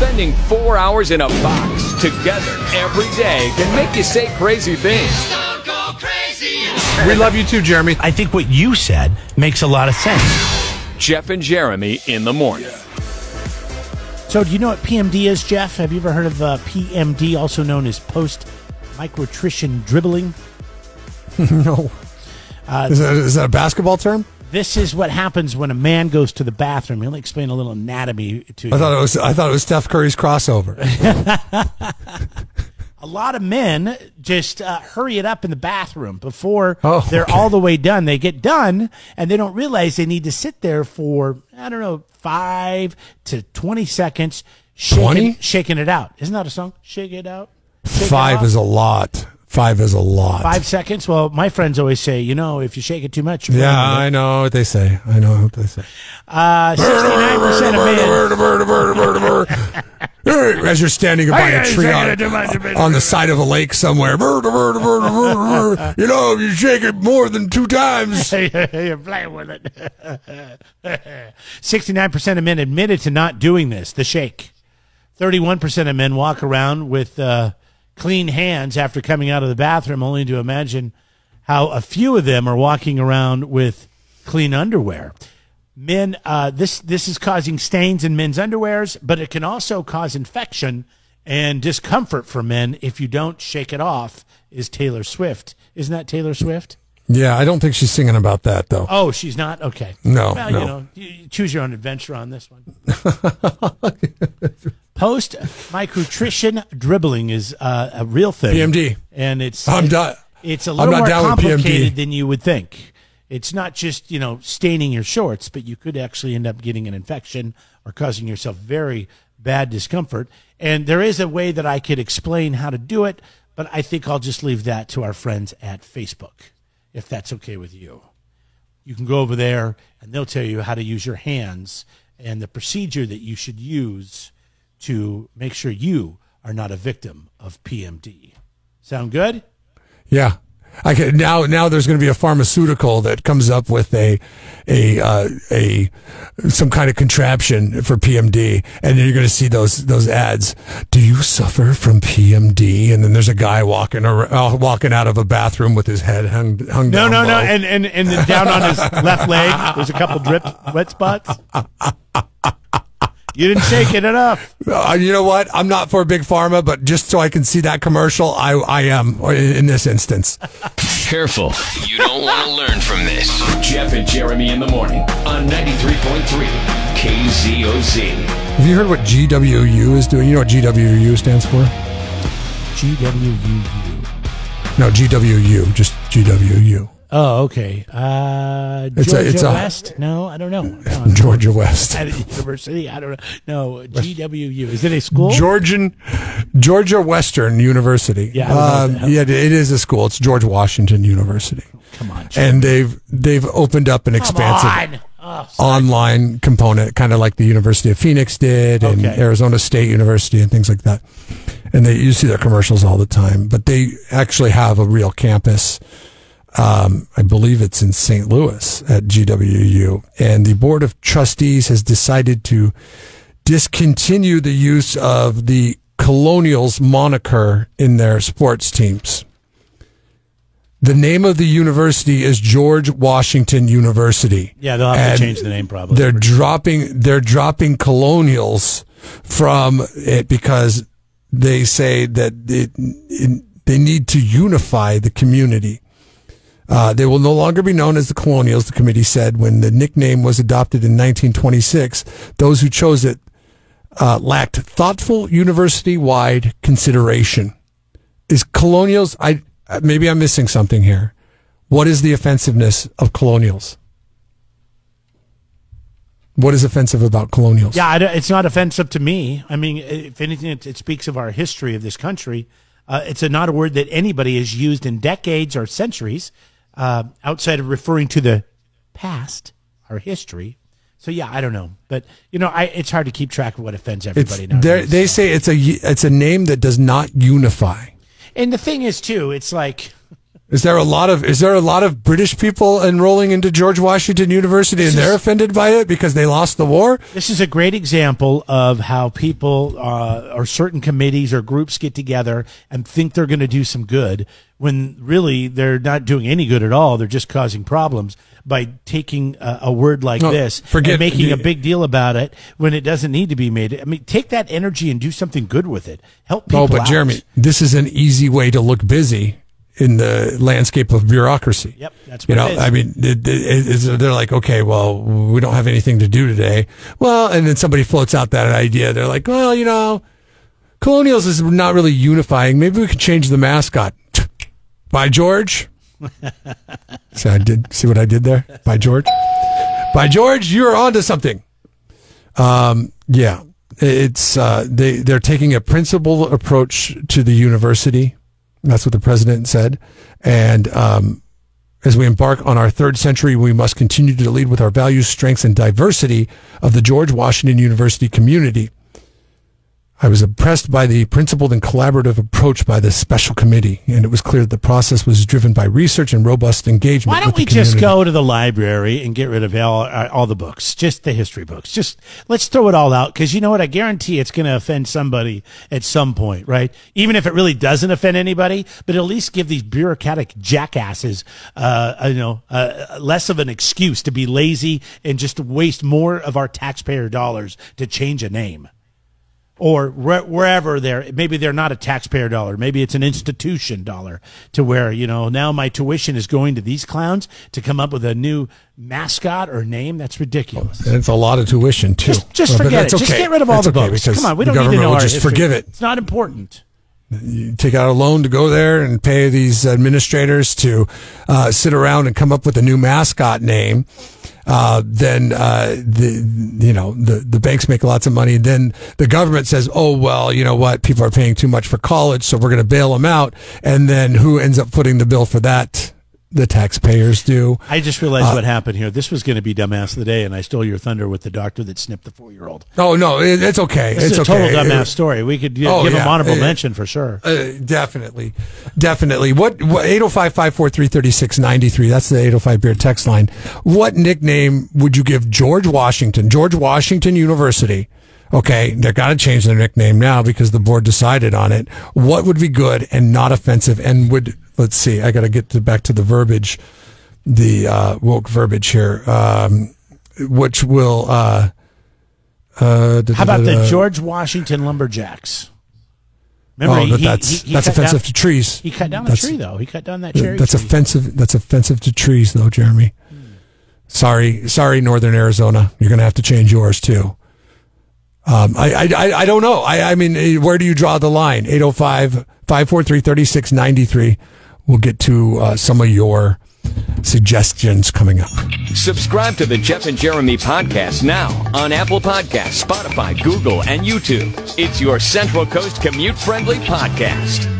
Spending four hours in a box together every day can make you say crazy things. We love you too, Jeremy. I think what you said makes a lot of sense. Jeff and Jeremy in the morning. So, do you know what PMD is, Jeff? Have you ever heard of uh, PMD, also known as post micturition dribbling? no. Uh, Is that, is that a basketball term? This is what happens when a man goes to the bathroom. Let me explain a little anatomy to you. I thought it was. I thought it was Steph Curry's crossover. a lot of men just uh, hurry it up in the bathroom before Oh, they're okay. all the way done. They get done and they don't realize they need to sit there for I don't know five to twenty seconds, shaking, 20? shaking it out. Isn't that a song? Shake it out. Shake Five is a lot. Five is a lot. five seconds. Well, my friends always say, you know, if you shake it too much, you're Yeah. I know what they say. I know what they say. Uh, 69% of men. As you're standing by a tree on, on the side of a lake somewhere. You know, if you shake it more than two times. You're playing with it. 69% of men admitted to not doing this, the shake. 31% of men walk around with uh, clean hands after coming out of the bathroom, only to imagine how a few of them are walking around with clean underwear. Men, uh, this this is causing stains in men's underwears, but it can also cause infection and discomfort for men if you don't shake it off. Is Taylor Swift? Isn't that Taylor Swift? Yeah, I don't think she's singing about that though. Oh, she's not okay. No, well, no. you know, you choose your own adventure on this one. Post micturition dribbling is uh, a real thing. PMD. and it's I'm it- done. It's a little more down with PMD. complicated than you would think. It's not just you know staining your shorts, but you could actually end up getting an infection or causing yourself very bad discomfort. And there is a way that I could explain how to do it, but I think I'll just leave that to our friends at Facebook, if that's okay with you you can go over there and they'll tell you how to use your hands and the procedure that you should use to make sure you are not a victim of PMD. Sound good? Yeah. I can, now, now there's going to be a pharmaceutical that comes up with a, a, uh, a, some kind of contraption for PMD. And then you're going to see those, those ads. Do you suffer from PMD? And then there's a guy walking around, uh, walking out of a bathroom with his head hung, hung No, down. no, no. low. And, and, and then down on his left leg, there's a couple drip wet spots. You didn't shake it enough. Uh, you know what? I'm not for big pharma, but just so I can see that commercial, I, I am in in this instance. Careful. You don't want to learn from this. Jeff and Jeremy in the morning on 93.3 KZOZ. Have you heard what GWU is doing? You know what GWU stands for? GWUU. No, GWU, just GWU. Oh, okay. Uh, It's a- Georgia it's a- West? No, I don't know. No, Georgia West. at a university. I don't know. No, GWU. Is it a school? Georgian, Georgia Western University. Yeah, I would know um, yeah, it is a school. It's George Washington University, Come on. and they've they've opened up an expansive on. Oh, online component, kind of like the University of Phoenix did, and Okay. Arizona State University, and things like that. And they you see their commercials all the time, but they actually have a real campus. Um, I believe it's in St. Louis at GWU, and the board of trustees has decided to discontinue the use of the Colonials moniker in their sports teams. The name of the university is George Washington University. Yeah, they'll have to change the name probably. They're dropping they're dropping colonials from it because they say that it, it, they need to unify the community. Uh, they will no longer be known as the Colonials, the committee said. When the nickname was adopted in 1926, those who chose it uh, lacked thoughtful university wide consideration. Is Colonials, I, uh, maybe I'm missing something here. What is the offensiveness of Colonials? What is offensive about Colonials? yeah, it's not offensive to me. I mean, if anything, it, it speaks of our history of this country. Uh, it's a, not a word that anybody has used in decades or centuries uh, outside of referring to the past, our history. So yeah, I don't know, but you know, I, it's hard to keep track of what offends everybody they're- they say it's a it's a name that does not unify. And the thing is, too, it's like Is there a lot of is there a lot of British people enrolling into George Washington University and they're offended by it because they lost the war? This is a great example of how people uh, or certain committees or groups get together and think they're going to do some good when really they're not doing any good at all. They're just causing problems by taking a, a word like No, this forget and making the- a big deal about it when it doesn't need to be made. I mean, take that energy and do something good with it. Help people No, but out. Jeremy, this is an easy way to look busy in the landscape of bureaucracy. Yep, that's you know. I mean, it, it, they're like, okay, well, we don't have anything to do today. Well, and then somebody floats out that idea. They're like, well, you know, colonials is not really unifying. Maybe we could change the mascot. By George. so I did see what I did there. By George. By George, you're onto something. Um, yeah, it's uh, they they're taking a principled approach to the university. That's what the president said, and um, as we embark on our third century, we must continue to lead with our values, strengths, and diversity of the George Washington University community. I was impressed by the principled and collaborative approach by the special committee, and it was clear that the process was driven by research and robust engagement. Why don't we just go to the library and get rid of all, uh, all the books, just the history books? Just let's throw it all out because you know what? I guarantee it's going to offend somebody at some point, right? Even if it really doesn't offend anybody, but at least give these bureaucratic jackasses, uh, you know, uh, less of an excuse to be lazy and just waste more of our taxpayer dollars to change a name or where, wherever they're maybe they're not a taxpayer dollar. Maybe it's an institution dollar to where you know now my tuition is going to these clowns to come up with a new mascot or name? That's ridiculous. And it's a lot of tuition too. just, just forget it. That's just get rid of all That's the okay, books come on we don't need to know will our just history. forgive it. it's not important You take out a loan to go there and pay these administrators to uh, sit around and come up with a new mascot name. Uh, then uh, the you know the the banks make lots of money. Then the government says, "Oh well, you know what? People are paying too much for college, so we're going to bail them out." And then who ends up footing the bill for that? The taxpayers do. i just realized what happened here this was going to be dumbass of the day and i stole your thunder with the doctor that snipped the four-year-old Oh no, it, it's okay. this it's a okay. total dumbass story we could Oh, give yeah. him honorable Uh, mention for sure Uh, definitely. Definitely. What, what 805 543 3693, that's the 805 beer text line. What nickname would you give George Washington, George Washington University? Okay, they're got to change their nickname now because the board decided on it. What would be good and not offensive and would, let's see, I got to get to, back to the verbiage, the uh, woke verbiage here, um, which will, uh, uh, how about the da-da-da-da. george washington lumberjacks remember Oh, he- that's he- he that's cut down- offensive to trees. He cut down a That's- tree, though. He cut down that cherry That's tree. offensive. That's offensive to trees, though, Jeremy. Sorry, sorry, Northern Arizona. You're going to have to change yours too. Um, I, I, I, I don't know. I, I mean, eh, where do you draw the line? 805 543 3693. We'll get to uh, some of your suggestions coming up. Subscribe to the Jeff and Jeremy podcast now on Apple Podcasts, Spotify, Google, and YouTube. It's your Central Coast commute friendly podcast.